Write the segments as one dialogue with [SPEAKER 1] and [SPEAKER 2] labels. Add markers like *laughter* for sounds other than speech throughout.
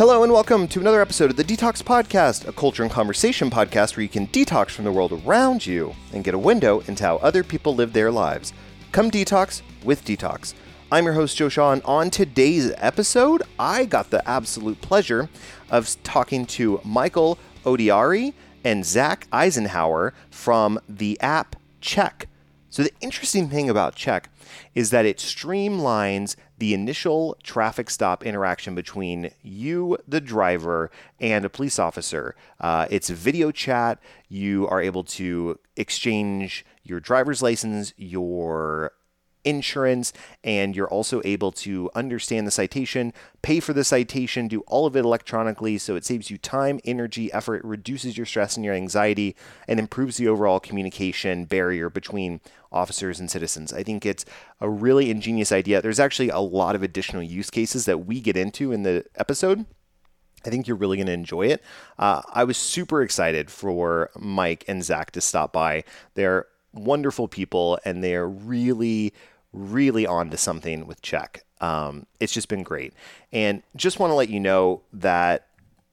[SPEAKER 1] Hello and welcome to another episode of the Detox Podcast, a culture and conversation podcast where you can detox from the world around you and get a window into how other people live their lives. Come detox with Detox. I'm your host, Joe Shaw, and on today's episode, I got the absolute pleasure of talking to Michael Odiari and Zach Eisenhauer from the app Check. So, the interesting thing about Check is that it streamlines the initial traffic stop interaction between you, the driver, and a police officer. Uh, it's video chat. You are able to exchange your driver's license, your insurance, and you're also able to understand the citation, pay for the citation, do all of it electronically. So it saves you time, energy, effort, reduces your stress and your anxiety, and improves the overall communication barrier between officers and citizens. I think it's a really ingenious idea. There's actually a lot of additional use cases that we get into in the episode. I think you're really going to enjoy it. Uh, I was super excited for Mike and Zach to stop by. They're wonderful people and they're really really on to something with check um, it's just been great. And just want to let you know that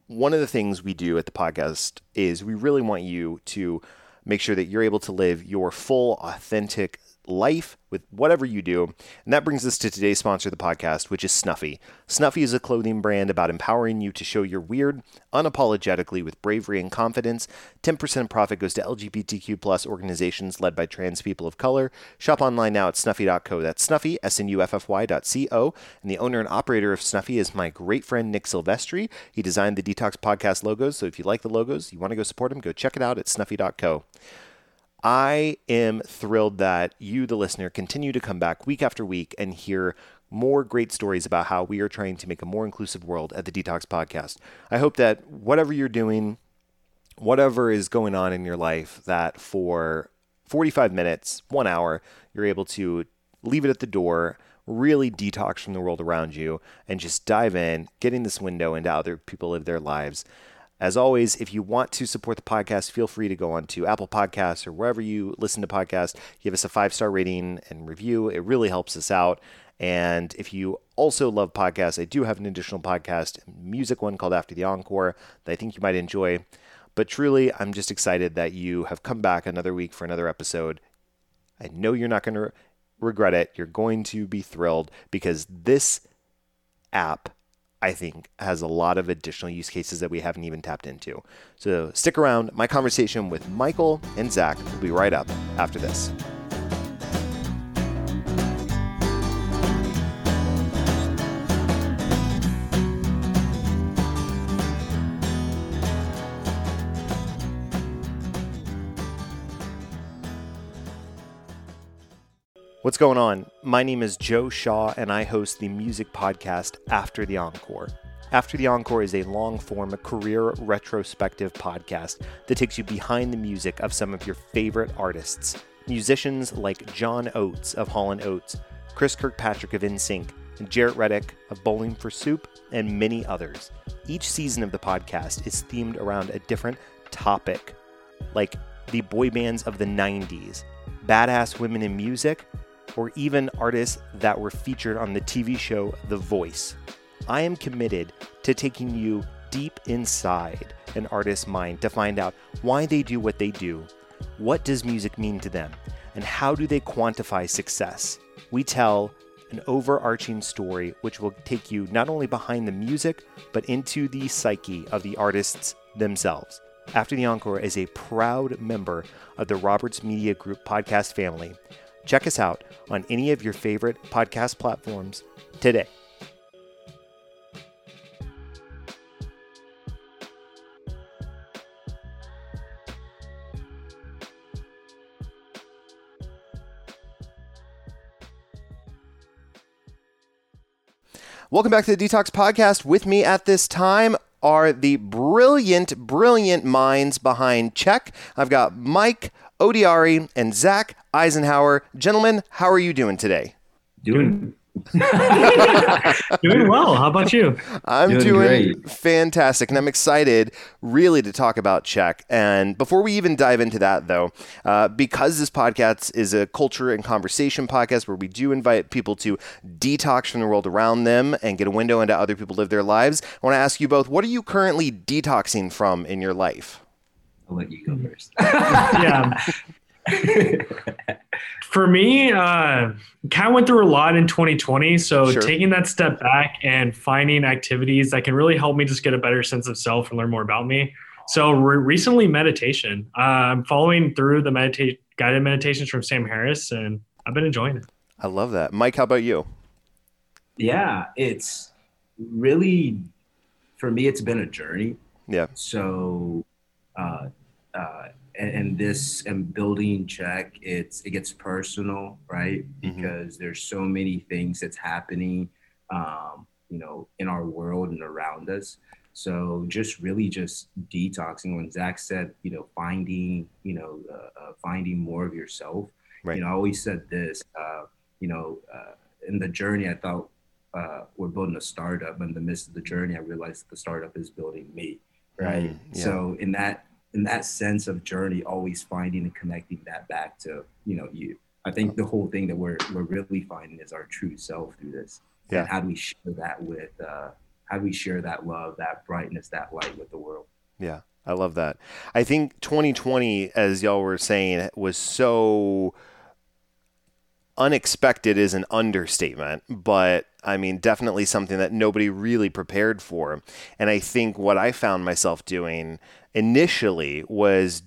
[SPEAKER 1] one of the things we do at the podcast is we really want you to make sure that you're able to live your full authentic life with whatever you do. And that brings us to today's sponsor of the podcast, which is Snuffy. Snuffy is a clothing brand about empowering you to show your weird unapologetically with bravery and confidence. 10% profit goes to LGBTQ plus organizations led by trans people of color. Shop online now at snuffy.co. That's snuffy, S-N-U-F-F-Y dot C-O. And the owner and operator of Snuffy is my great friend Nick Silvestri. He designed the Detox Podcast logos. So if you like the logos, you want to go support him, go check it out at snuffy.co. I am thrilled that you, the listener, continue to come back week after week and hear more great stories about how we are trying to make a more inclusive world at the Detox Podcast. I hope that whatever you're doing, whatever is going on in your life, that for 45 minutes, one hour, you're able to leave it at the door, really detox from the world around you, and just dive in, getting this window into how other people live their lives. As always, if you want to support the podcast, feel free to go on to Apple Podcasts or wherever you listen to podcasts. Give us a five star rating and review. It really helps us out. And if you also love podcasts, I do have an additional podcast, music one called After the Encore, that I think you might enjoy. But truly, I'm just excited that you have come back another week for another episode. I know you're not going to regret it. You're going to be thrilled because this app I think, has a lot of additional use cases that we haven't even tapped into. So stick around. My conversation with Michael and Zach will be right up after this. What's going on? My name is Joe Shaw, and I host the music podcast After the Encore. After the Encore is a long form career retrospective podcast that takes you behind the music of some of your favorite artists. Musicians like John Oates of Hall & Oates, Chris Kirkpatrick of NSYNC, Jaret Reddick of Bowling for Soup, and many others. Each season of the podcast is themed around a different topic, like the boy bands of the 90s, badass women in music, or even artists that were featured on the TV show The Voice. I am committed to taking you deep inside an artist's mind to find out why they do what they do, what does music mean to them, and how do they quantify success. We tell an overarching story which will take you not only behind the music, but into the psyche of the artists themselves. After the Encore is a proud member of the Roberts Media Group podcast family, Check us out on any of your favorite podcast platforms today. Welcome back to the Detox Podcast. With me at this time are the brilliant, brilliant minds behind Check. I've got Mike Odiari and Zach Eisenhauer. Gentlemen, how are you doing today?
[SPEAKER 2] Doing *laughs* doing well. How about you?
[SPEAKER 1] I'm doing, doing fantastic, and I'm excited really to talk about Check. And before we even dive into that, though, uh, because this podcast is a culture and conversation podcast where we do invite people to detox from the world around them and get a window into other people live their lives, I want to ask you both: What are you currently detoxing from in your life?
[SPEAKER 3] I'll let you go first. *laughs*
[SPEAKER 2] yeah. *laughs* For me, uh, kind of went through a lot in 2020. So sure. taking that step back and finding activities that can really help me just get a better sense of self and learn more about me. So re- recently, meditation. Uh, I'm following through the meditate guided meditations from Sam Harris, and I've been enjoying it.
[SPEAKER 1] I love that, Mike. How about you?
[SPEAKER 3] Yeah, it's really for me. It's been a journey.
[SPEAKER 1] Yeah.
[SPEAKER 3] So, uh, uh, and, this and building CHEK it's it gets personal right mm-hmm. because there's so many things that's happening um, you know in our world and around us so just really just detoxing when zach said you know finding you know uh, uh, finding more of yourself right. you know i always said this uh, you know uh, in the journey i thought uh, we're building a startup in the midst of the journey i realized that the startup is building me right mm, yeah. so in that in that sense of journey, always finding and connecting that back to you know you. I think the whole thing that we're we're really finding is our true self through this. Yeah. And how do we share that with? Uh, how do we share that love, that brightness, that light with the world?
[SPEAKER 1] Yeah, I love that. I think 2020, as y'all were saying, was so unexpected is an understatement, but I mean, definitely something that nobody really prepared for. And I think what I found myself doing initially was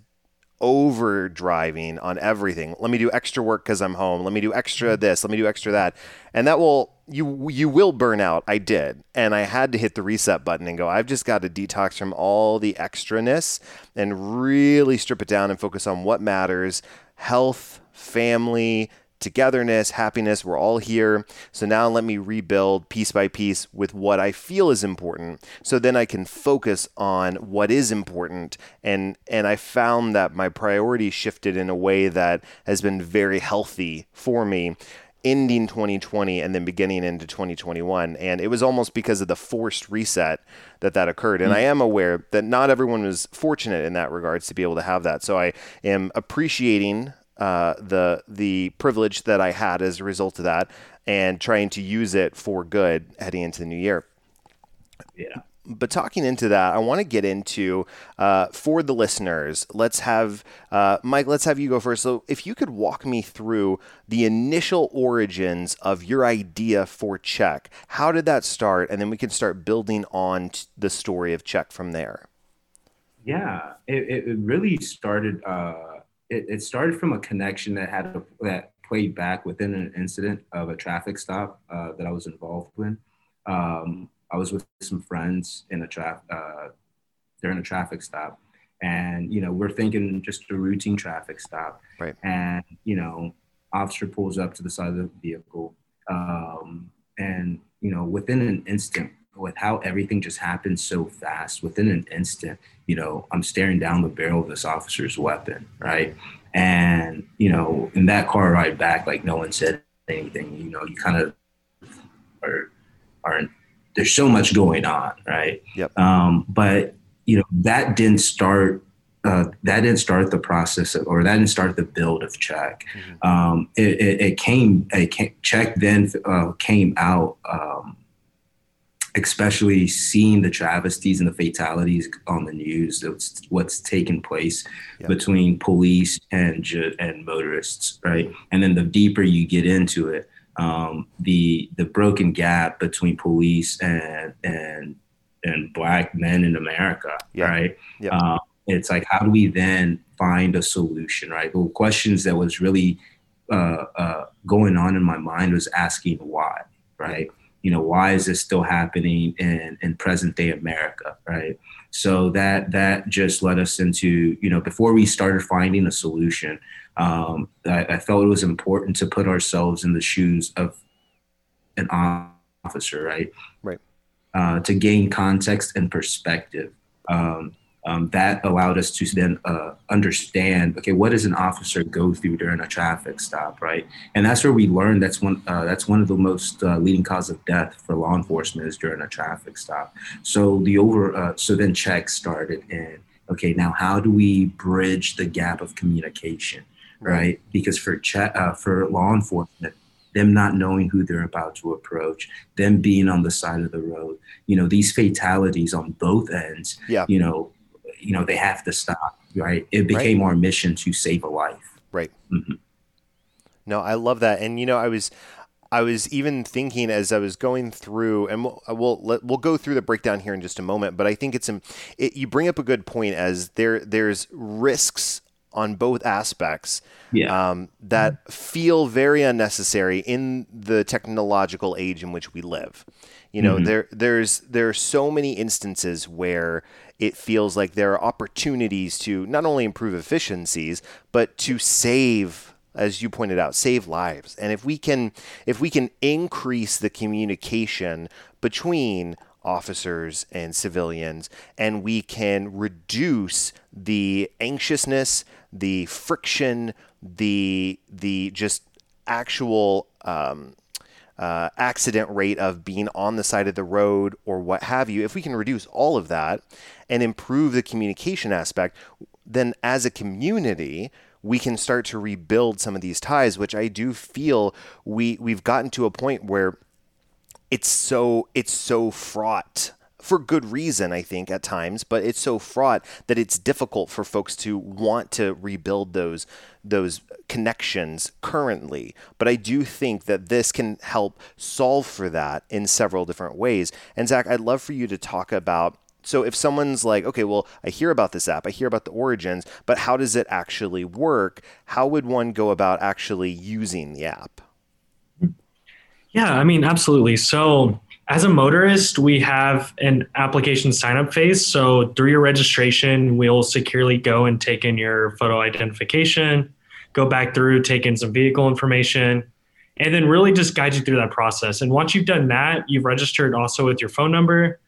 [SPEAKER 1] over driving on everything. Let me do extra work because I'm home. Let me do extra mm-hmm. this. Let me do extra that. And that will you you will burn out. I did, and I had to hit the reset button and go. I've just got to detox from all the extraness and really strip it down and focus on what matters: health, family, togetherness, happiness. We're all here. So now let me rebuild piece by piece with what I feel is important. So then I can focus on what is important. And and I found that my priorities shifted in a way that has been very healthy for me ending 2020 and then beginning into 2021 and it was almost because of the forced reset that that occurred and mm. i am aware that not everyone was fortunate in that regards to be able to have that so i am appreciating uh, the the privilege that I had as a result of that, and trying to use it for good heading into the new year.
[SPEAKER 3] Yeah.
[SPEAKER 1] But talking into that, I want to get into uh, for the listeners. Let's have uh, Mike. Let's have you go first. So, if you could walk me through the initial origins of your idea for Check, how did that start, and then we can start building on the story of Check from there.
[SPEAKER 3] Yeah, it, it really started. Uh it, it started from a connection that had a, that played back within an incident of a traffic stop uh, that I was involved in. Um, I was with some friends in a traffic uh, during a traffic stop, and you know we're thinking just a routine traffic stop,
[SPEAKER 1] right?
[SPEAKER 3] And you know, officer pulls up to the side of the vehicle, um, and you know within an instant, with how everything just happened so fast within an instant you know i'm staring down the barrel of this officer's weapon right and you know in that car ride back like no one said anything you know you kind of are are there's so much going on right
[SPEAKER 1] yep
[SPEAKER 3] um but you know that didn't start uh, that didn't start the process of, or that didn't start the build of CHEK. Mm-hmm. Um, it, it, it, came, it came, CHEK then uh, came out um, especially seeing the travesties and the fatalities on the news that's what's taken place between police and and motorists right? And then the deeper you get into it um, the the broken gap between police and and and black men in america right?
[SPEAKER 1] Yep. Um,
[SPEAKER 3] it's like how do we then find a solution right? The questions that was really uh, uh, going on in my mind was asking why right you know why is this still happening in in present day america right? So that that just led us into you know before we started finding a solution um, I, I, felt it was important to put ourselves in the shoes of an officer right?
[SPEAKER 1] Right.
[SPEAKER 3] Uh, to gain context and perspective. Um, um, that allowed us to then uh, understand okay what does an officer go through during a traffic stop right and that's where we learned that's one uh, that's one of the most uh, leading cause of death for law enforcement is during a traffic stop so the over uh, so then checks started and okay now how do we bridge the gap of communication right, because for che- uh, for law enforcement them not knowing who they're about to approach, them being on the side of the road. You know, these fatalities on both ends, yeah. you know, you know, they have to stop, right? It became right. our mission to save a life.
[SPEAKER 1] Right. Mm-hmm. No, I love that. And, you know, I was, I was even thinking as I was going through, and we'll we'll, we'll go through the breakdown here in just a moment. But I think it's it, you bring up a good point as there there's risks on both aspects yeah. um, that mm-hmm. feel very unnecessary in the technological age in which we live. You know, mm-hmm. there there's there are so many instances where it feels like there are opportunities to not only improve efficiencies but to save as you pointed out save lives. And if we can if we can increase the communication between officers and civilians and we can reduce the anxiousness the friction the the just actual um, uh, accident rate of being on the side of the road or what have you, if we can reduce all of that and improve the communication aspect, then as a community, we can start to rebuild some of these ties, which I do feel we we've gotten to a point where it's so it's so fraught for good reason, I think, at times, but it's so fraught that it's difficult for folks to want to rebuild those those connections currently. But I do think that this can help solve for that in several different ways. And Zach, I'd love for you to talk about so if someone's like, okay, well, I hear about this app, I hear about the origins, but how does it actually work? How would one go about actually using the app?
[SPEAKER 2] Yeah, I mean, absolutely. So as a motorist, we have an application sign up phase. So through your registration, we'll securely go and take in your photo identification, go back through, take in some vehicle information, and then really just guide you through that process. And once you've done that, you've registered also with your phone number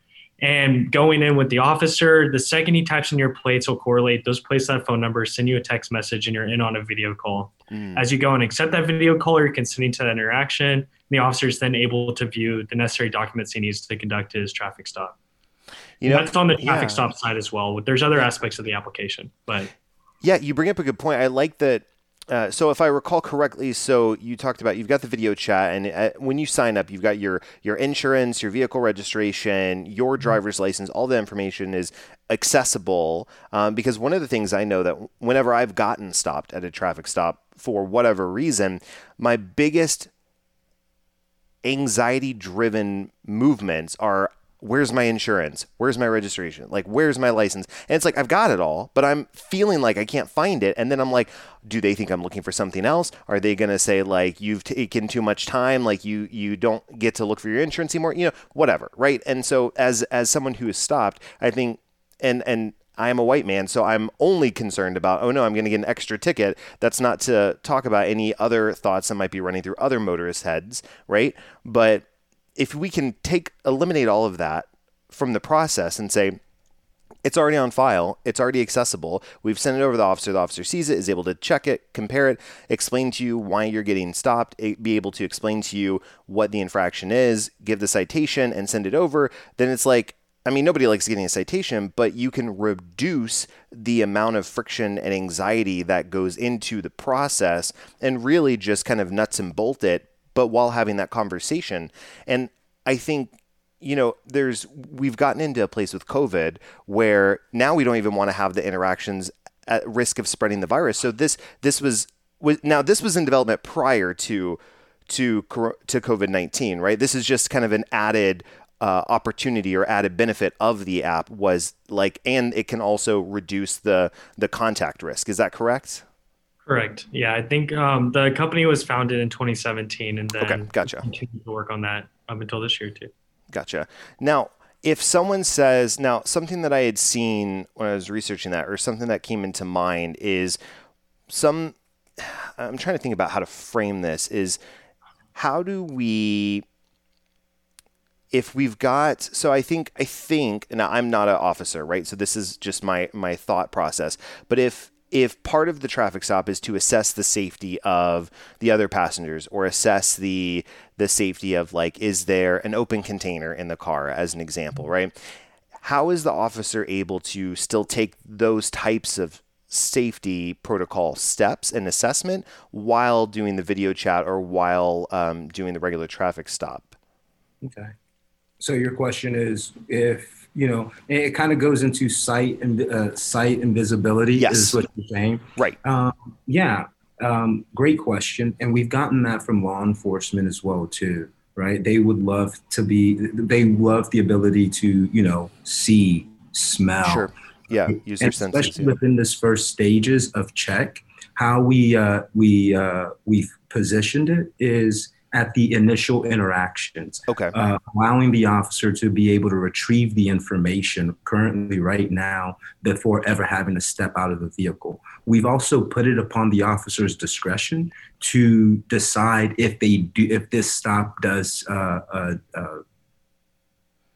[SPEAKER 2] and going in with the officer. The second he types in your plates, will correlate those plates, that phone number, send you a text message, and you're in on a video call. Mm. As you go and accept that video call or consenting to that interaction, the officer is then able to view the necessary documents he needs to conduct his traffic stop. You know, that's on the traffic yeah. stop side as well. There's other aspects of the application, but
[SPEAKER 1] yeah, you bring up a good point. I like that. Uh, so if I recall correctly, so you talked about you've got the video chat, and uh, when you sign up, you've got your your insurance, your vehicle registration, your mm-hmm. driver's license. All the information is accessible um, because one of the things I know that whenever I've gotten stopped at a traffic stop for whatever reason, my biggest anxiety driven movements are where's my insurance? Where's my registration? Like, where's my license? And it's like, I've got it all, but I'm feeling like I can't find it. And then I'm like, do they think I'm looking for something else? Are they going to say like, you've taken too much time? Like you, you don't get to look for your insurance anymore, you know, whatever. Right. And so as, as someone who is stopped, I think, and, and I am a white man, so I'm only concerned about, oh no, I'm going to get an extra ticket. That's not to talk about any other thoughts that might be running through other motorists' heads, right? But if we can take, eliminate all of that from the process and say, it's already on file. It's already accessible. We've sent it over to the officer. The officer sees it, is able to check it, compare it, explain to you why you're getting stopped, be able to explain to you what the infraction is, give the citation, and send it over. Then it's like, I mean, nobody likes getting a citation, but you can reduce the amount of friction and anxiety that goes into the process and really just kind of nuts and bolt it, but while having that conversation. And I think, you know, there's, we've gotten into a place with COVID where now we don't even want to have the interactions at risk of spreading the virus. So this, this was, was now this was in development prior to to to COVID nineteen, right? This is just kind of an added uh, opportunity or added benefit of the app was like, and it can also reduce the the contact risk. Is that correct?
[SPEAKER 2] Correct. Yeah, I think um, the company was founded in 2017, and then
[SPEAKER 1] okay, gotcha.
[SPEAKER 2] Continued to work on that up until this year too.
[SPEAKER 1] Gotcha. Now, if someone says now something that I had seen when I was researching that, or something that came into mind is some. I'm trying to think about how to frame this. Is how do we if we've got so I think I think now I'm not an officer, right? So this is just my my thought process. But if if part of the traffic stop is to assess the safety of the other passengers or assess the the safety of like is there an open container in the car as an example, right? How is the officer able to still take those types of safety protocol steps and assessment while doing the video chat or while um, doing the regular traffic stop?
[SPEAKER 3] Okay. So your question is if you know it kind of goes into sight and uh, sight and visibility yes. is what you're saying.
[SPEAKER 1] Right.
[SPEAKER 3] Um, yeah um, great question. And we've gotten that from law enforcement as well too right? They would love to be they love the ability to you know see smell.
[SPEAKER 1] Sure. Yeah use your
[SPEAKER 3] senses especially yeah. within this first stages of check how we uh, we uh, we've positioned it is at the initial interactions.
[SPEAKER 1] Okay.
[SPEAKER 3] Uh, allowing the officer to be able to retrieve the information currently right now before ever having to step out of the vehicle. We've also put it upon the officer's discretion to decide if they do if this stop does uh, uh, uh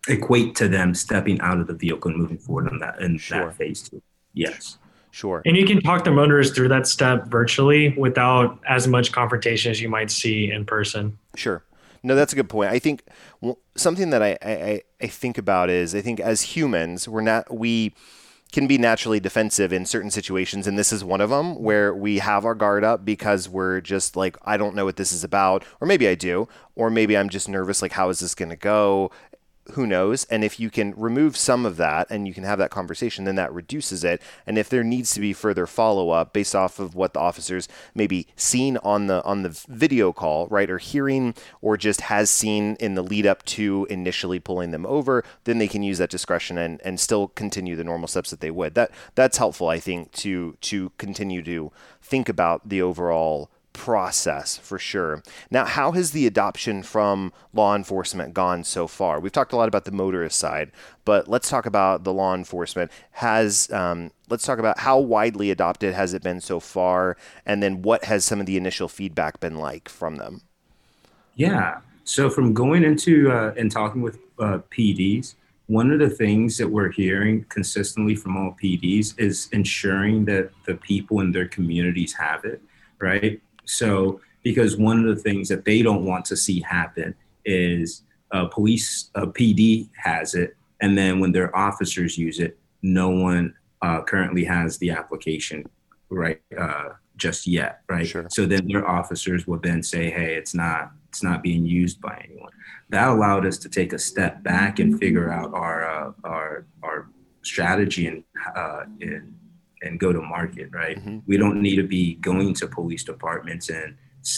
[SPEAKER 3] equate to them stepping out of the vehicle and moving forward in that in sure. that phase two. Yes.
[SPEAKER 1] Sure.
[SPEAKER 2] And you can talk the motorists through that step virtually without as much confrontation as you might see in person.
[SPEAKER 1] Sure. No, that's a good point. I think something that I, I, I think about is I think as humans, we're not, we, can be naturally defensive in certain situations and this is one of them where we have our guard up because we're just like I don't know what this is about or maybe I do or maybe I'm just nervous like how is this going to go who knows? And if you can remove some of that and you can have that conversation, then that reduces it. And if there needs to be further follow up based off of what the officers maybe seen on the on the video call, right, or hearing, or just has seen in the lead up to initially pulling them over, then they can use that discretion and, and still continue the normal steps that they would. That that's helpful, I think, to to continue to think about the overall process for sure. Now, how has the adoption from law enforcement gone so far? We've talked a lot about the motorist side, but let's talk about the law enforcement. Has um, let's talk about how widely adopted has it been so far, and then what has some of the initial feedback been like from them?
[SPEAKER 3] Yeah. So from going into uh, and talking with uh, PDs, one of the things that we're hearing consistently from all PDs is ensuring that the people in their communities have it, right? So, because one of the things that they don't want to see happen is a police, a PD has it, and then when their officers use it, no one uh, currently has the application right uh, just yet, right?
[SPEAKER 1] Sure.
[SPEAKER 3] So then their officers will then say, "Hey, it's not, it's not being used by anyone." That allowed us to take a step back and figure out our uh, our our strategy and uh, in and go to market, right? Mm-hmm. We don't need to be going to police departments and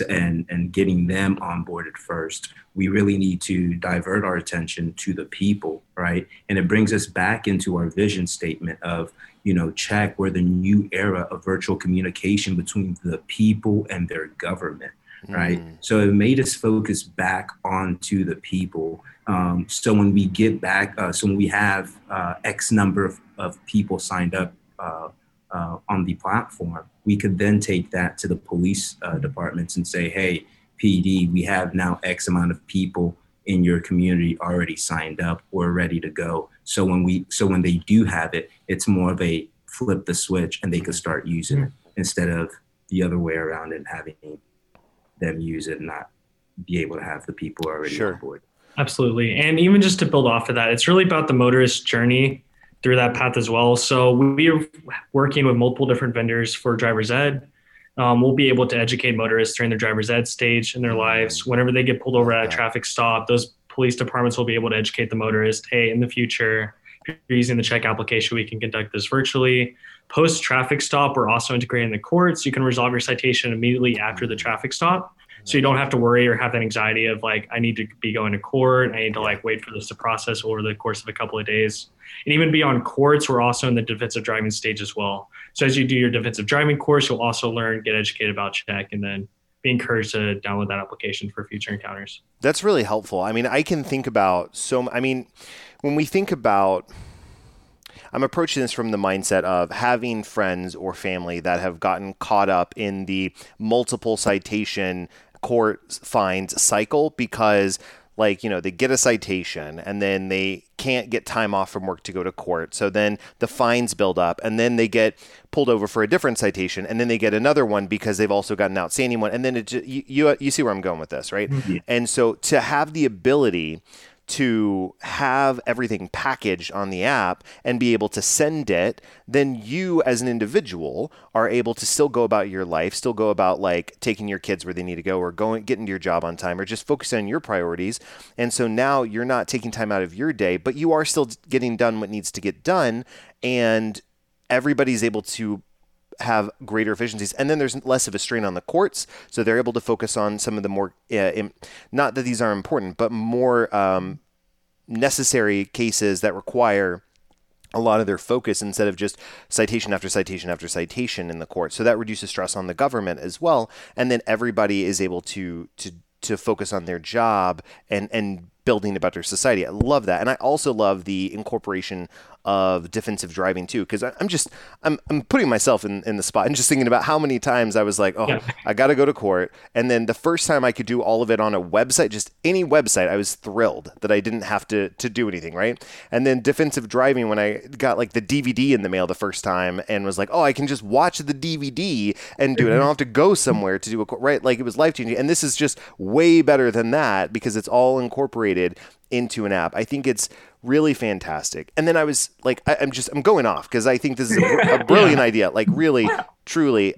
[SPEAKER 3] and and getting them onboarded first. We really need to divert our attention to the people, right? And it brings us back into our vision statement of, you know, check where the new era of virtual communication between the people and their government, right? Mm. So it made us focus back onto the people. Um, so when we get back, uh, so when we have uh, X number of, of people signed up uh, uh, on the platform, we could then take that to the police uh, departments and say, hey, PD, we have now X amount of people in your community already signed up or ready to go. So when we so when they do have it, it's more of a flip the switch and they can start using it instead of the other way around and having them use it and not be able to have the people already sure. on board.
[SPEAKER 2] Absolutely. And even just to build off of that, it's really about the motorist journey through that path as well. So we are working with multiple different vendors for driver's ed. Um, we'll be able to educate motorists during their driver's ed stage in their lives. Whenever they get pulled over at a traffic stop, those police departments will be able to educate the motorist. Hey, in the future, if you're using the check application, we can conduct this virtually. Post traffic stop, we're also integrating the courts. You can resolve your citation immediately after the traffic stop. So you don't have to worry or have that anxiety of like, I need to be going to court. I need to like wait for this to process over the course of a couple of days. And even beyond courts, we're also in the defensive driving stage as well. So as you do your defensive driving course, you'll also learn, get educated about check, and then be encouraged to download that application for future encounters.
[SPEAKER 1] That's really helpful. I mean, I can think about so, I mean, when we think about, I'm approaching this from the mindset of having friends or family that have gotten caught up in the multiple citation court fines cycle because like you know they get a citation and then they can't get time off from work to go to court. So then the fines build up and then they get pulled over for a different citation and then they get another one because they've also got an outstanding one. And then it you you, you see where i'm going with this right? Mm-hmm. and so to have the ability to have everything packaged on the app and be able to send it, then you as an individual are able to still go about your life, still go about like taking your kids where they need to go or going getting to your job on time or just focus on your priorities. And so now you're not taking time out of your day, but you are still getting done what needs to get done and everybody's able to have greater efficiencies. And then there's less of a strain on the courts, so they're able to focus on some of the more, uh, Im- not that these are important, but more um, necessary cases that require a lot of their focus instead of just citation after citation after citation in the court. So that reduces stress on the government as well, and then everybody is able to to to focus on their job and and building a better society. I love that, and I also love the incorporation of defensive driving too because i'm just I'm, I'm putting myself in, in the spot and just thinking about how many times i was like oh yeah. i gotta go to court. And then the first time i could do all of it on a website just any website i was thrilled that i didn't have to to do anything right? And then defensive driving when i got like the dvd in the mail the first time and was like oh i can just watch the dvd and do it. I mm-hmm. don't have to go somewhere to do a court right? Like it was life changing and this is just way better than that because it's all incorporated into an app. I think it's really fantastic. And then I was like, I, am just I'm going off because I think this is a, a *laughs* brilliant yeah. idea. Like really, truly.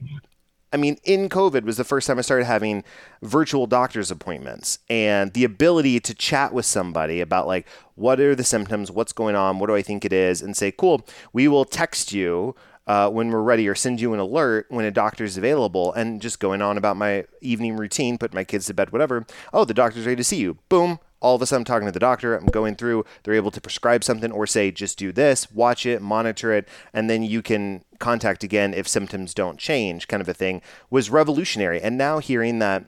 [SPEAKER 1] I mean, in COVID was the first time I started having virtual doctor's appointments and the ability to chat with somebody about like what are the symptoms, what's going on, what do I think it is, and say, cool, we will text you uh, when we're ready or send you an alert when a doctor's available and just going on about my evening routine, put my kids to bed, whatever. Oh, the doctor's ready to see you. Boom, all of a sudden I'm talking to the doctor, I'm going through, they're able to prescribe something or say, just do this, watch it, monitor it, and then you can contact again if symptoms don't change, kind of a thing, was revolutionary. And now hearing that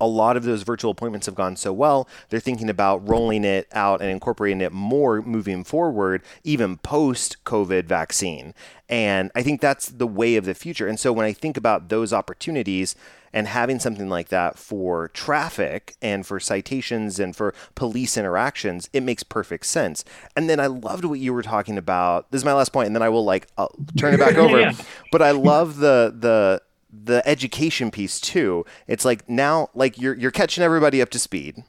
[SPEAKER 1] a lot of those virtual appointments have gone so well, they're thinking about rolling it out and incorporating it more moving forward, even post COVID vaccine. And I think that's the way of the future. And so when I think about those opportunities, and having something like that for traffic and for citations and for police interactions, it makes perfect sense. And then I loved what you were talking about. This is my last point, and then I will like I'll turn it back over. *laughs* yeah. But I love the the the education piece too. It's like now, like you're you're catching everybody up to speed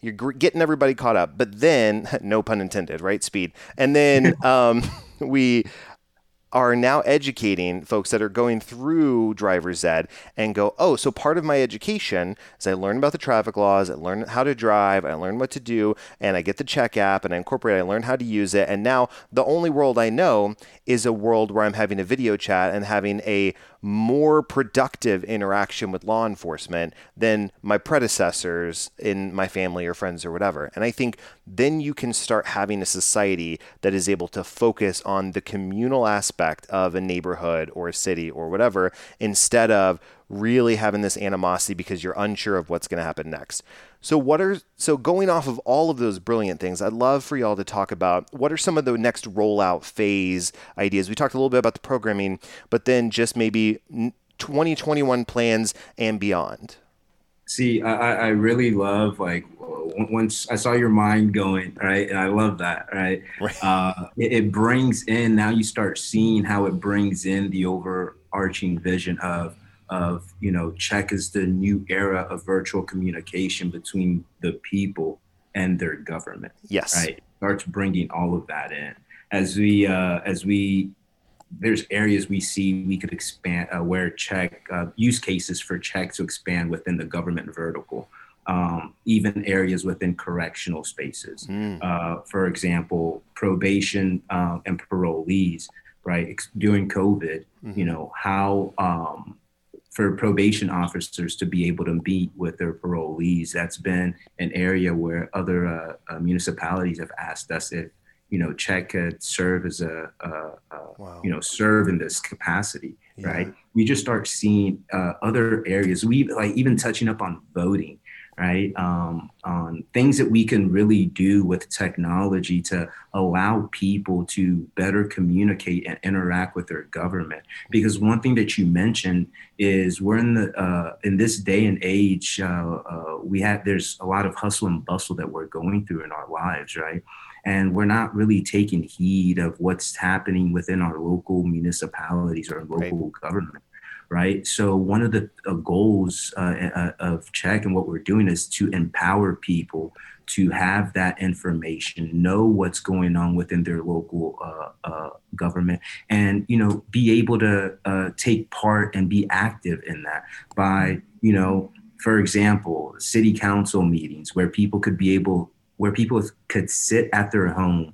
[SPEAKER 1] you're getting everybody caught up but then *laughs* no pun intended right speed and then *laughs* um, *laughs* we are now educating folks that are going through driver's ed and go, oh, so part of my education is I learn about the traffic laws, I learn how to drive, I learn what to do, and I get the check app and I incorporate, I learn how to use it. And now the only world I know is a world where I'm having a video chat and having a more productive interaction with law enforcement than my predecessors in my family or friends or whatever. And I think then you can start having a society that is able to focus on the communal aspect of a neighborhood or a city or whatever instead of really having this animosity because you're unsure of what's going to happen next. So what are so going off of all of those brilliant things, I'd love for y'all to talk about what are some of the next rollout phase ideas. We talked a little bit about the programming, but then just maybe 2021 plans and beyond.
[SPEAKER 3] See, I, I really love like once I saw your mind going, right? And I love that, right? right. Uh, it, it brings in, now you start seeing how it brings in the overarching vision of of you know check is the new era of virtual communication between the people and their government
[SPEAKER 1] yes
[SPEAKER 3] right starts bringing all of that in as we uh, as we there's areas we see we could expand uh, where check uh, use cases for check to expand within the government vertical um, even areas within correctional spaces mm. uh, for example probation uh, and parolees right during covid mm-hmm. you know how um, for probation officers to be able to meet with their parolees. That's been an area where other uh, uh, municipalities have asked us if you know CHEK could serve as a, a, a wow. you know serve in this capacity. Yeah. Right. We just start seeing uh, other areas. We like even touching up on voting. Right? Um, on things that we can really do with technology to allow people to better communicate and interact with their government. Because one thing that you mentioned is we're in the uh, in this day and age, uh, uh, we have there's a lot of hustle and bustle that we're going through in our lives, right? and we're not really taking heed of what's happening within our local municipalities or local right. government right? So one of the uh, goals uh, uh, of Check and what we're doing is to empower people to have that information, know what's going on within their local uh, uh, government, and you know be able to uh, take part and be active in that by you know, for example, city council meetings where people could be able where people could sit at their home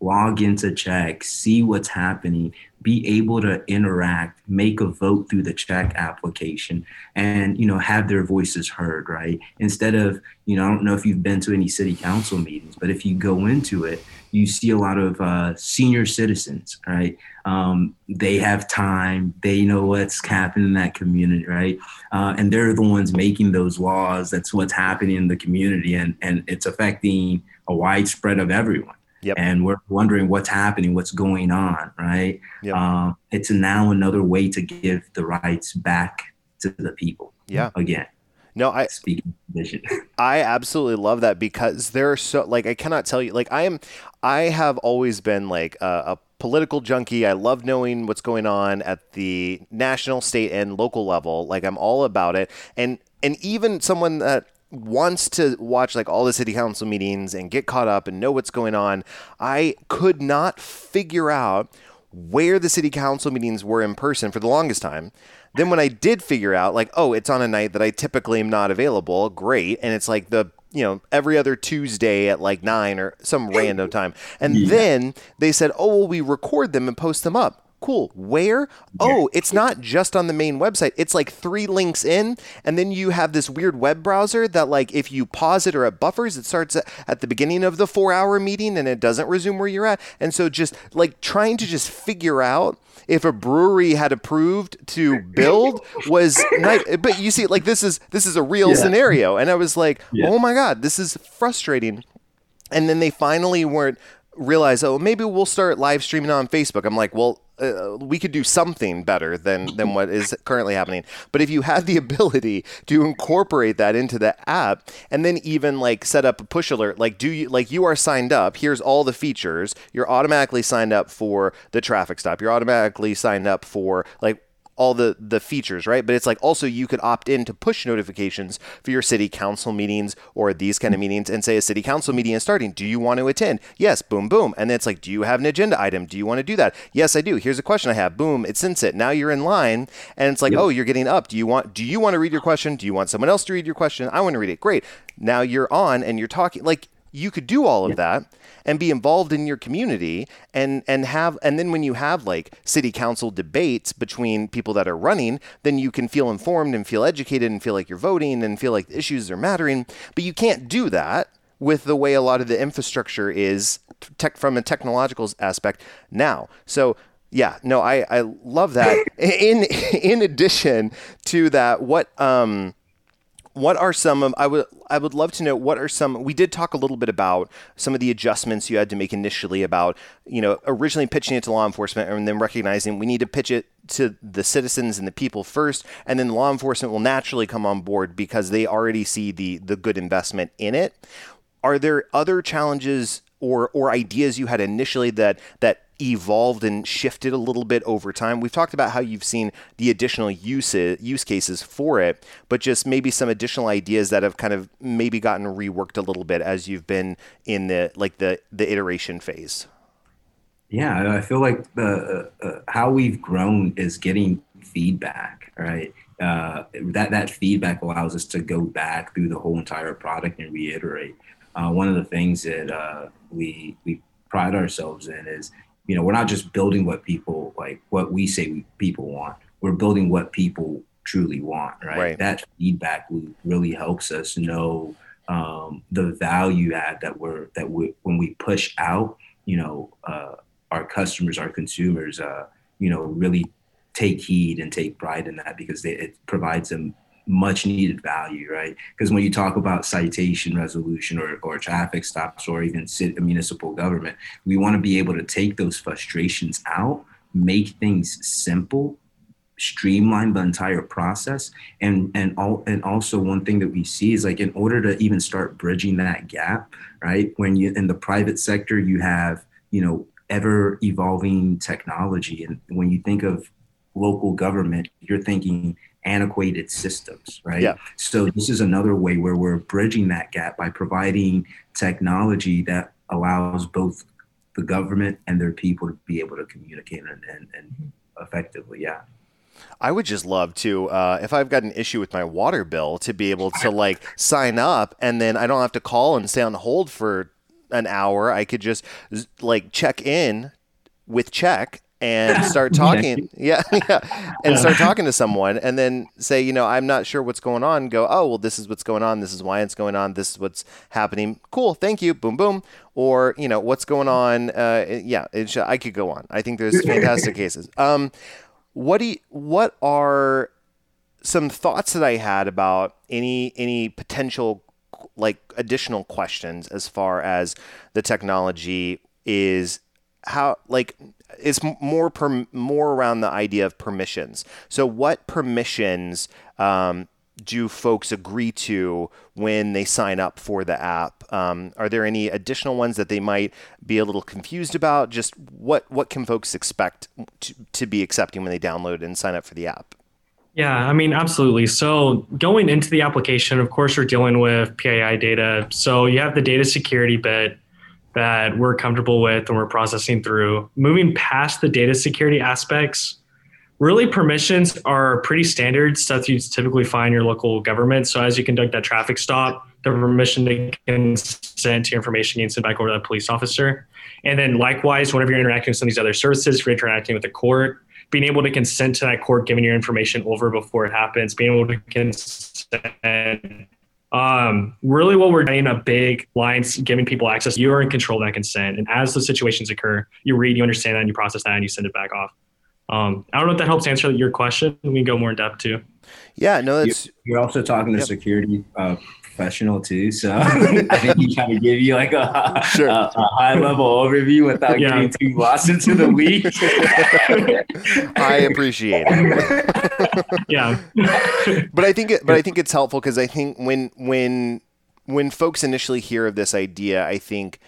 [SPEAKER 3] log into check see what's happening, be able to interact, make a vote through the check application, and you know have their voices heard. Right instead of you know I don't know if you've been to any city council meetings, but if you go into it, you see a lot of uh, senior citizens. Right, um, they have time, they know what's happening in that community. Right, uh, and they're the ones making those laws. That's what's happening in the community, and and it's affecting a widespread of everyone. Yep. And we're wondering what's happening, what's going on, right? Yep. Um, it's now another way to give the rights back to the people.
[SPEAKER 1] Yeah.
[SPEAKER 3] Again.
[SPEAKER 1] No, I
[SPEAKER 3] speaking vision. *laughs*
[SPEAKER 1] I absolutely love that because there are so like I cannot tell you like I am I have always been like a, a political junkie. I love knowing what's going on at the national, state, and local level. Like I'm all about it. And and even someone that wants to watch like all the city council meetings and get caught up and know what's going on, I could not figure out where the city council meetings were in person for the longest time. Then when I did figure out like, oh, it's on a night that I typically am not available, great. And it's like the you know every other Tuesday at like nine or some random time. And yeah. then they said, oh, well, we record them and post them up cool. Where? Oh, it's not just on the main website. It's like three links in, and then you have this weird web browser that, like, if you pause it or it buffers, it starts at the beginning of the four hour meeting and it doesn't resume where you're at. And so, just like trying to just figure out if a brewery had approved to *laughs* build was nice. But you see, like, this is this is a real yeah. scenario, and I was like, yeah. oh my god, this is frustrating. And then they finally weren't realize, oh, maybe we'll start live streaming on Facebook. I'm like, well, uh, we could do something better than than what is currently happening. But if you had the ability to incorporate that into the app and then even like set up a push alert, like do you like you are signed up, here's all the features, you're automatically signed up for the traffic stop. You're automatically signed up for like all the the features, right? But it's like also you could opt in to push notifications for your city council meetings or these kind of meetings and say a city council meeting is starting. Do you want to attend? Yes, boom, boom. And then it's like, do you have an agenda item? Do you want to do that? Yes, I do. Here's a question I have. Boom, it sends it. Now you're in line and it's like, yep. oh, you're getting up. Do you want do you want to read your question? Do you want someone else to read your question? I want to read it. Great. Now you're on and you're talking like you could do all of yeah. that and be involved in your community and and have and then when you have like city council debates between people that are running then you can feel informed and feel educated and feel like you're voting and feel like the issues are mattering. But you can't do that with the way a lot of the infrastructure is tech from a technological aspect now. So yeah no i i love that. *laughs* In in addition to that what um what are some of I would I would love to know what are some we did talk a little bit about some of the adjustments you had to make initially about you know originally pitching it to law enforcement and then recognizing we need to pitch it to the citizens and the people first and then law enforcement will naturally come on board because they already see the the good investment in it. Are there other challenges or or ideas you had initially that that evolved and shifted a little bit over time. We've talked about how you've seen the additional uses, use cases for it, but just maybe some additional ideas that have kind of maybe gotten reworked a little bit as you've been in the like the the iteration phase.
[SPEAKER 3] Yeah, I feel like the uh, uh, how we've grown is getting feedback, right? Uh, that that feedback allows us to go back through the whole entire product and reiterate. Uh, one of the things that uh, we we pride ourselves in is you know, we're not just building what people like what we say people want. We're building what people truly want, right? right. That feedback really helps us know um, the value add that we're that we when we push out, you know, uh, our customers, our consumers, uh, you know, really take heed and take pride in that because they, it provides them much needed value, right? Because when you talk about citation resolution or, or traffic stops or even city, municipal government, we want to be able to take those frustrations out, make things simple, streamline the entire process. And and all and also one thing that we see is like in order to even start bridging that gap, right? When you in the private sector, you have, you know, ever evolving technology. And when you think of local government, you're thinking antiquated systems, right?
[SPEAKER 1] Yeah.
[SPEAKER 3] So this is another way where we're bridging that gap by providing technology that allows both the government and their people to be able to communicate and, and, and effectively. Yeah.
[SPEAKER 1] I would just love to, uh, if I've got an issue with my water bill, to be able to *laughs* like sign up and then I don't have to call and stay on hold for an hour. I could just like check in with check and *laughs* start talking. *laughs* yeah, *laughs* yeah, and start talking to someone, and then say, you know, I'm not sure what's going on. Go, oh, well, this is what's going on. This is why it's going on. This is what's happening. Cool, thank you. Boom, boom. Or you know, what's going on? Uh, yeah, I could go on. I think there's fantastic cases. Um, what do you, what are some thoughts that I had about any any potential like additional questions as far as the technology is how like it's more per, more around the idea of permissions. So what permissions um, do folks agree to when they sign up for the app? Um, are there any additional ones that they might be a little confused about? Just what what can folks expect to, to be accepting when they download and sign up for the app?
[SPEAKER 2] Yeah, I mean, absolutely. So going into the application, of course, you're dealing with PII data. So you have the data security bit that we're comfortable with and we're processing through. Moving past the data security aspects, really permissions are pretty standard stuff you typically find in your local government. So as you conduct that traffic stop, the permission to consent to your information gets sent back over to the police officer. And then likewise, whenever you're interacting with some of these other services, if you're interacting with the court, being able to consent to that court giving your information over before it happens, being able to consent um, really what we're doing a big lines giving people access. You are in control of that consent. And as those situations occur you read you understand that and you process that and you send it back off. Um, i don't know if that helps answer your question. We can go more in depth too.
[SPEAKER 1] Yeah no that's
[SPEAKER 3] you're also talking to yep. security uh, professional too. So *laughs* I think he kind of give you like a, sure. a, a high level overview without yeah. getting too lost into the weeds. *laughs*
[SPEAKER 1] I appreciate
[SPEAKER 2] it. *laughs* yeah,
[SPEAKER 1] but I think it, but I think it's helpful because I think when when when folks initially hear of this idea, I think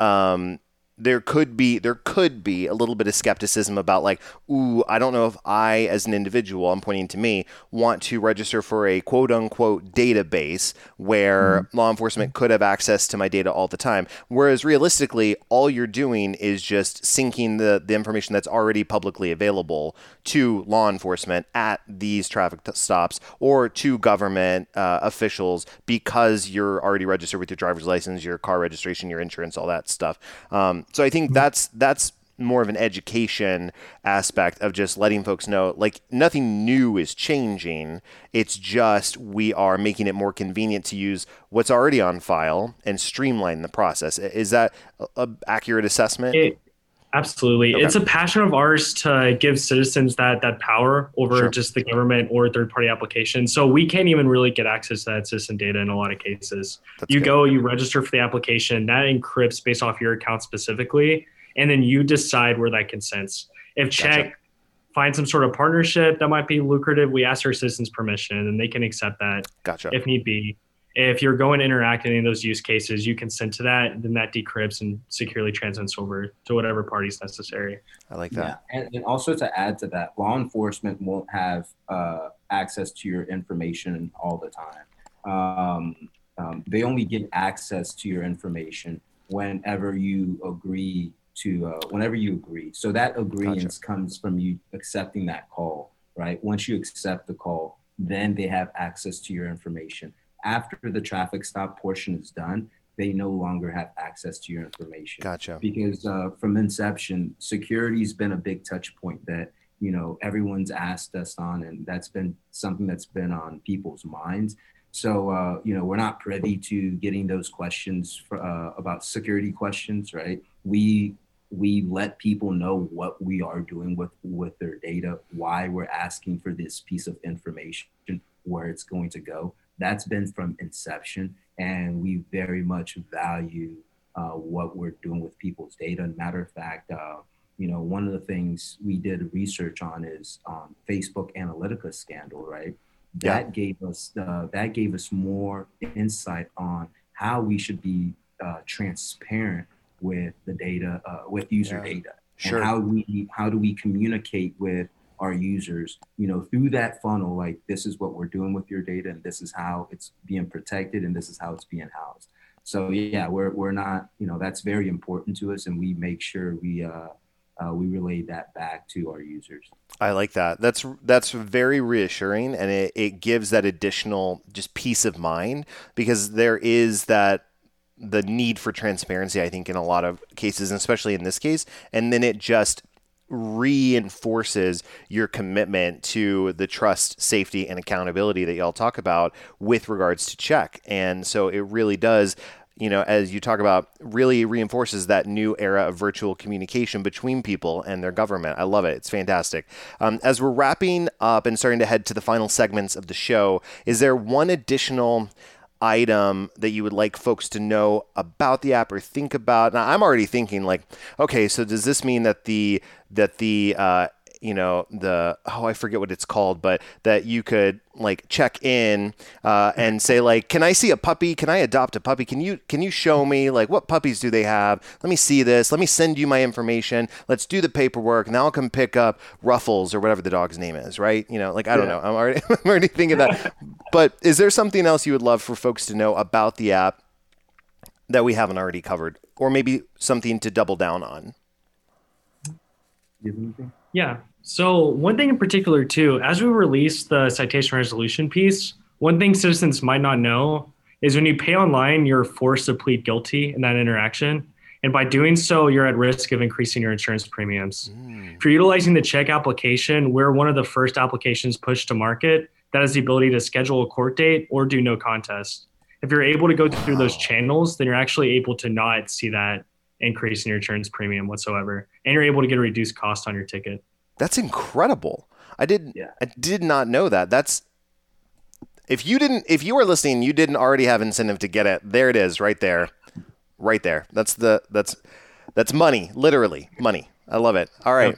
[SPEAKER 1] um, there could be there could be a little bit of skepticism about like ooh i don't know if i as an individual i'm pointing to me want to register for a quote unquote database where mm-hmm. law enforcement could have access to my data all the time whereas realistically all you're doing is just syncing the, the information that's already publicly available to law enforcement at these traffic t- stops or to government uh, officials because you're already registered with your driver's license your car registration your insurance all that stuff um, so I think mm-hmm. that's that's more of an education aspect of just letting folks know like nothing new is changing. It's just we are making it more convenient to use what's already on file and streamline the process. Is that a, accurate assessment?
[SPEAKER 2] It, absolutely okay. it's a passion of ours to give citizens that that power over sure. just the government or third party application so we can't even really get access to that citizen data in a lot of cases That's you good. go you register for the application that encrypts based off your account specifically and then you decide where that consents if check gotcha. find some sort of partnership that might be lucrative we ask our citizens permission and they can accept that
[SPEAKER 1] gotcha
[SPEAKER 2] if need be if you're going to interact in any of those use cases, you consent to that, then that decrypts and securely transmits over to whatever party is necessary.
[SPEAKER 1] I like that.
[SPEAKER 3] Yeah. And, and, also to add to that, law enforcement won't have uh, access to your information all the time. Um, um, they only get access to your information whenever you agree to, uh, whenever you agree. So that agreement gotcha. comes from you accepting that call, right? Once you accept the call, then they have access to your information after the traffic stop portion is done, they no longer have access to your information.
[SPEAKER 1] Gotcha.
[SPEAKER 3] Because uh, from inception, security's been a big touch point that you know everyone's asked us on, and that's been something that's been on people's minds. So uh, you know we're not privy to getting those questions for, uh, about security questions, right? We we let people know what we are doing with with their data, why we're asking for this piece of information, where it's going to go. That's been from inception, and we very much value uh, what we're doing with people's data. Matter of fact, uh, you know, one of the things we did research on is um, Facebook Analytica scandal, right? That yeah. gave us uh, that gave us more insight on how we should be uh, transparent with the data, uh, with user yeah. data, sure. and how we how do we communicate with our users, you know, through that funnel, like this is what we're doing with your data, and this is how it's being protected, and this is how it's being housed. So yeah, we're we're not, you know, that's very important to us, and we make sure we uh, uh, we relay that back to our users.
[SPEAKER 1] I like that. That's that's very reassuring, and it, it gives that additional just peace of mind because there is that the need for transparency, I think, in a lot of cases, and especially in this case. And then it just reinforces your commitment to the trust, safety, and accountability that y'all talk about with regards to check. And so it really does you know, as you talk about, really reinforces that new era of virtual communication between people and their government. I love it. It's fantastic. Um, as we're wrapping up and starting to head to the final segments of the show, is there one additional item that you would like folks to know about the app or think about? Now, I'm already thinking like, okay, so does this mean that the that the uh, you know the oh I forget what it's called, but that you could like check in uh, and say like, can I see a puppy? Can I adopt a puppy? Can you can you show me like what puppies do they have? Let me see this. Let me send you my information. Let's do the paperwork. Now I'll come pick up Ruffles or whatever the dog's name is. Right? You know, like I don't yeah. know. I'm already *laughs* I'm already thinking that. but is there something else you would love for folks to know about the app? That we haven't already covered, or maybe something to double down on.
[SPEAKER 2] Yeah. So one thing in particular too, as we release the citation resolution piece, one thing citizens might not know is when you pay online, you're forced to plead guilty in that interaction. And by doing so, you're at risk of increasing your insurance premiums. Mm. If you're utilizing the check application, we're one of the first applications pushed to market that has the ability to schedule a court date or do no contest. If you're able to go through those channels, then you're actually able to not see that increase in your insurance premium whatsoever. And you're able to get a reduced cost on your ticket.
[SPEAKER 1] That's incredible. I did yeah. I did not know that. That's if you didn't if you were listening, you didn't already have incentive to get it. There it is, right there. Right there. That's the that's that's money, literally money. I love it. All right.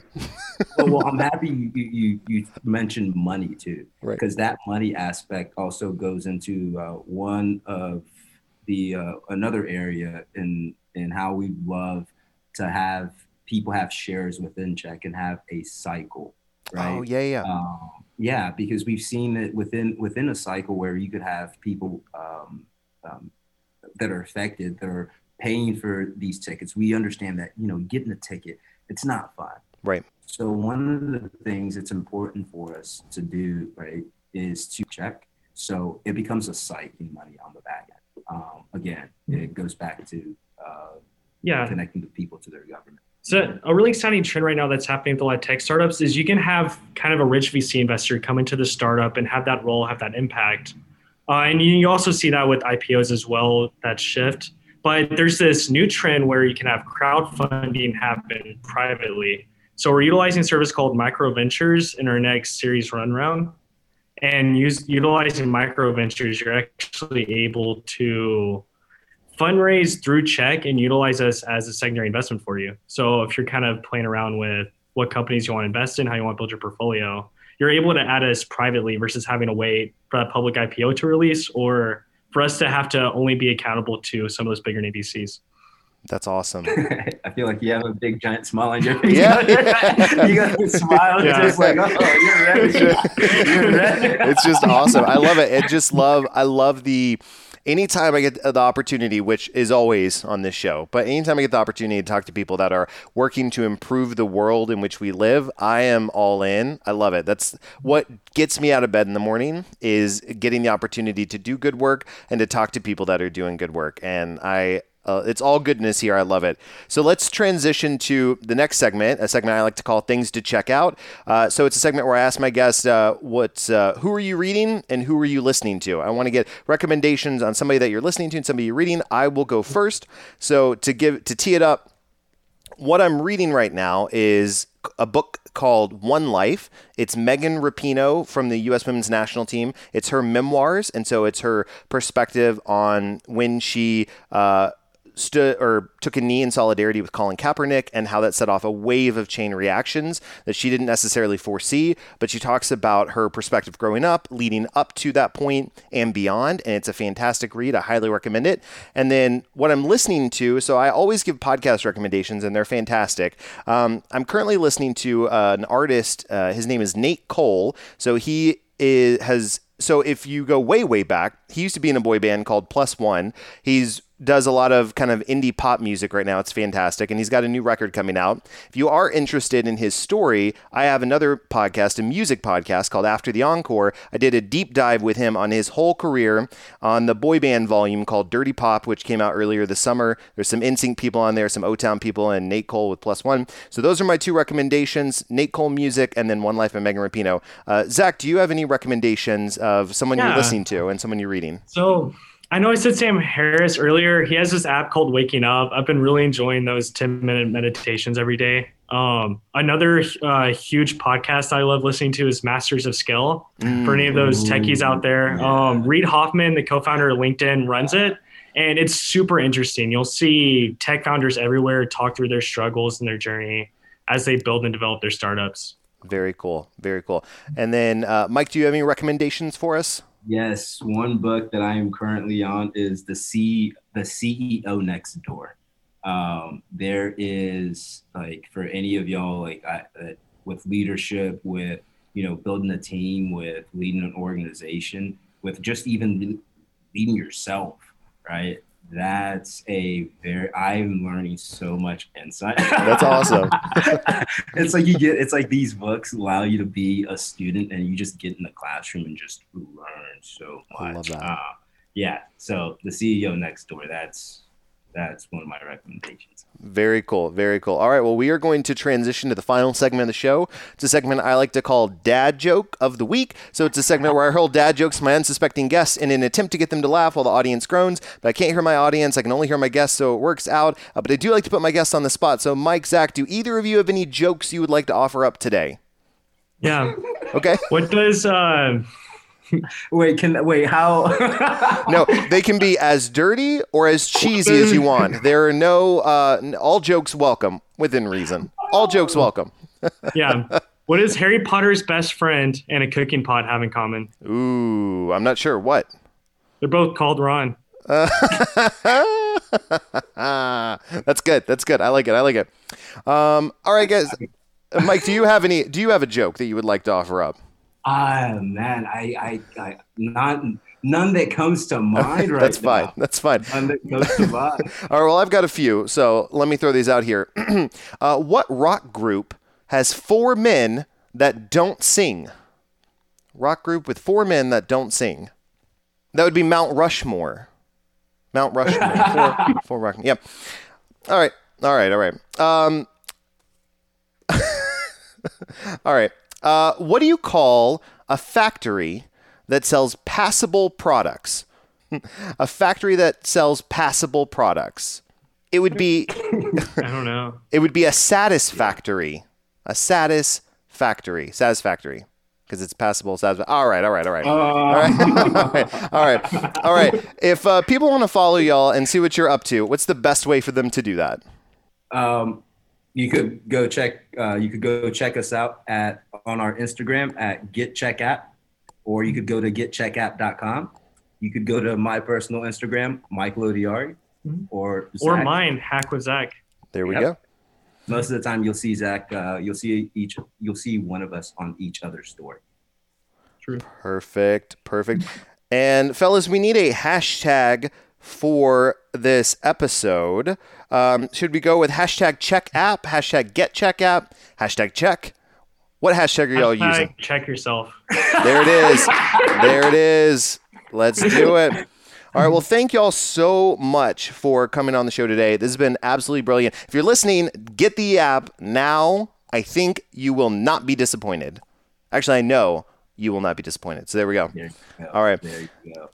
[SPEAKER 3] well, well, I'm happy you, you, you mentioned money too, because right. that money aspect also goes into uh, one of the uh, another area in in how we love to have people have shares within check and have a cycle right?
[SPEAKER 1] oh yeah yeah. Um,
[SPEAKER 3] yeah because we've seen it within within a cycle where you could have people um, um, that are affected that are paying for these tickets. We understand that you know getting a ticket it's not fun.
[SPEAKER 1] Right.
[SPEAKER 3] So one of the things that's important for us to do right is to check. So it becomes a site in money on the back end. Um, again it goes back to uh,
[SPEAKER 2] yeah.
[SPEAKER 3] connecting the people to their government
[SPEAKER 2] so a really exciting trend right now that's happening with a lot of tech startups is you can have kind of a rich VC investor come into the startup and have that role, have that impact. Uh, and you also see that with IPOs as well, that shift. But there's this new trend where you can have crowdfunding happen privately. So we're utilizing a service called Micro Ventures in our next series run round. And use, utilizing Micro Ventures, you're actually able to fundraise through check and utilize us as a secondary investment for you. So if you're kind of playing around with what companies you want to invest in, how you want to build your portfolio, you're able to add us privately versus having to wait for that public IPO to release or for us to have to only be accountable to some of those bigger VCs.
[SPEAKER 1] That's awesome. *laughs*
[SPEAKER 3] I feel like you have a big giant smile on your *laughs* face. Yeah, *laughs* you got a smile. Yeah. Just like, oh, you're ready.
[SPEAKER 1] you're ready. it's just awesome. I love it. It just love. I love the anytime I get the opportunity, which is always on this show, but anytime I get the opportunity to talk to people that are working to improve the world in which we live, I am all in. I love it. That's what gets me out of bed in the morning is getting the opportunity to do good work and to talk to people that are doing good work. And I uh, it's all goodness here. I love it. So let's transition to the next segment, a segment I like to call "Things to Check Out." Uh, so it's a segment where I ask my guests, uh, "What? Uh, who are you reading and who are you listening to?" I want to get recommendations on somebody that you're listening to and somebody you're reading. I will go first. So to give to tee it up, what I'm reading right now is a book called One Life. It's Megan Rapinoe from the U.S. Women's National Team. It's her memoirs, and so it's her perspective on when she. Uh, stood or took a knee in solidarity with Colin Kaepernick and how that set off a wave of chain reactions that she didn't necessarily foresee. But she talks about her perspective growing up, leading up to that point and beyond. And it's a fantastic read. I highly recommend it. And then what I'm listening to, so I always give podcast recommendations and they're fantastic. Um, I'm currently listening to uh, an artist. Uh, his name is Nate Cole. So he is, has so if you go way way back he used to be in a boy band called plus one he's does a lot of kind of indie pop music right now. It's fantastic. And he's got a new record coming out. If you are interested in his story, I have another podcast, a music podcast called After the Encore. I did a deep dive with him on his whole career on the boy band volume called Dirty Pop, which came out earlier this summer. There's some NSYNC people on there, some O Town people, and Nate Cole with Plus One. So those are my two recommendations Nate Cole music and then One Life by Megan Rapinoe. Uh, Zach, do you have any recommendations of someone yeah. you're listening to and someone you're reading?
[SPEAKER 2] So, I know I said Sam Harris earlier. He has this app called Waking Up. I've been really enjoying those 10 minute meditations every day. Um, another uh, huge podcast I love listening to is Masters of Scale. Mm. For any of those techies out there, um, Reid Hoffman, the co founder of LinkedIn, runs it. And it's super interesting. You'll see tech founders everywhere talk through their struggles and their journey as they build and develop their startups.
[SPEAKER 1] Very cool. Very cool. And then, uh, Mike, do you have any recommendations for us?
[SPEAKER 3] Yes, one book that I am currently on is the C the CEO Next Door. Um, there is like for any of y'all like I, uh, with leadership, with you know building a team, with leading an organization, with just even leading yourself, right? That's a very I'm learning so much insight.
[SPEAKER 1] That's awesome. *laughs*
[SPEAKER 3] it's like you get it's like these books allow you to be a student and you just get in the classroom and just learn so much. I love that. Uh, yeah. So the CEO next door, that's that's one of my recommendations.
[SPEAKER 1] Very cool. Very cool. All right. Well, we are going to transition to the final segment of the show. It's a segment I like to call Dad Joke of the Week. So it's a segment where I hurl dad jokes to my unsuspecting guests in an attempt to get them to laugh while the audience groans. But I can't hear my audience. I can only hear my guests, so it works out. Uh, but I do like to put my guests on the spot. So, Mike, Zach, do either of you have any jokes you would like to offer up today?
[SPEAKER 2] Yeah.
[SPEAKER 1] Okay.
[SPEAKER 2] What does. Uh *laughs*
[SPEAKER 3] wait, can wait? How? *laughs*
[SPEAKER 1] no, they can be as dirty or as cheesy as you *laughs* want. There are no uh, all jokes welcome within reason. All jokes welcome.
[SPEAKER 2] yeah. What does Harry Potter's best friend and a cooking pot have in common?
[SPEAKER 1] Ooh, I'm not sure. What?
[SPEAKER 2] They're both called Ron. Uh,
[SPEAKER 1] that's good. That's good. I like it. I like it. Um, all right, guys. Mike, do you have any? Do you have a joke that you would like to offer up?
[SPEAKER 3] Ah, man, I, I, I, not none that comes to *laughs* mind right
[SPEAKER 1] That's
[SPEAKER 3] now.
[SPEAKER 1] fine. That's fine.
[SPEAKER 3] None that comes to *laughs* mind.
[SPEAKER 1] All right. Well, I've got a few, so let me throw these out here. *clears throat* uh, what rock group has four men that don't sing? Rock group with four men that don't sing. That would be Mount Rushmore. Mount *laughs* Rushmore. four, four rock. Yep. All right. All right. All right. Um, all right. Uh, what do you call a factory that sells passable products? *laughs* a factory that sells passable products. It would be. *coughs*
[SPEAKER 2] I don't know.
[SPEAKER 1] It would be a satisfactory. A satisfactory. Satisfactory. Because it's passable. Satisfactory. All right. All right. All right. Uh... All right. *laughs* all right. All right. All right. If uh, people want to follow y'all and see what you're up to, what's the best way for them to do that?
[SPEAKER 3] Um, you could go check uh, you could go check us out at on our Instagram at Get Check App, or you could go to getcheckapp.com. You could go to my personal Instagram, Mike Odiari, mm-hmm. or
[SPEAKER 2] Zach. or mine, Hack with Zach.
[SPEAKER 1] There we yep. go.
[SPEAKER 3] Most of the time, you'll see Zach. Uh, you'll see each. You'll see one of us on each other's story.
[SPEAKER 2] True.
[SPEAKER 1] Perfect. Perfect. and fellas, we need a hashtag for this episode. Um, should we go with hashtag check app, hashtag get check app, hashtag check? What hashtag are y'all hashtag using?
[SPEAKER 2] Check yourself.
[SPEAKER 1] There it is. there it is. Let's do *laughs* it. All right. Well, thank y'all so much for coming on the show today. This has been absolutely brilliant. If you're listening, get the app now. I think you will not be disappointed. Actually, I know you will not be disappointed. So there we go. There go. All right.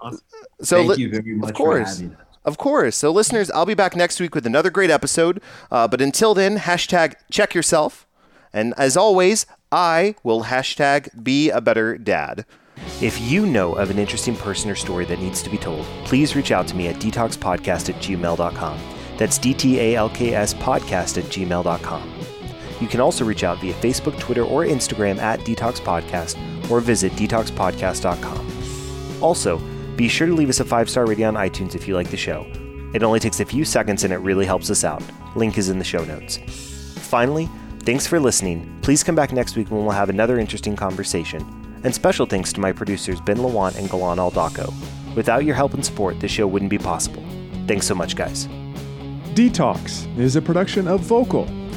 [SPEAKER 3] Awesome. So thank li- you very much
[SPEAKER 1] of course. Of course. So listeners, I'll be back next week with another great episode. Uh, but until then, hashtag check yourself And as always, I will hashtag be a better dad. If you know of an interesting person or story that needs to be told, please reach out to me at dtalkspodcast at gmail.com. That's D-T-A-L-K-S podcast at gmail.com. You can also reach out via Facebook, Twitter, or Instagram at DTalks Podcast or visit dtalkspodcast.com. Also, be sure to leave us a five star rating on iTunes if you like the show. It only takes a few seconds and it really helps us out. Link is in the show notes. Finally, thanks for listening. Please come back next week when we'll have another interesting conversation. And special thanks to my producers Ben Lawant and Galan Aldaco. Without your help and support, this show wouldn't be possible. Thanks so much, guys.
[SPEAKER 4] DTalks is a production of Vokal.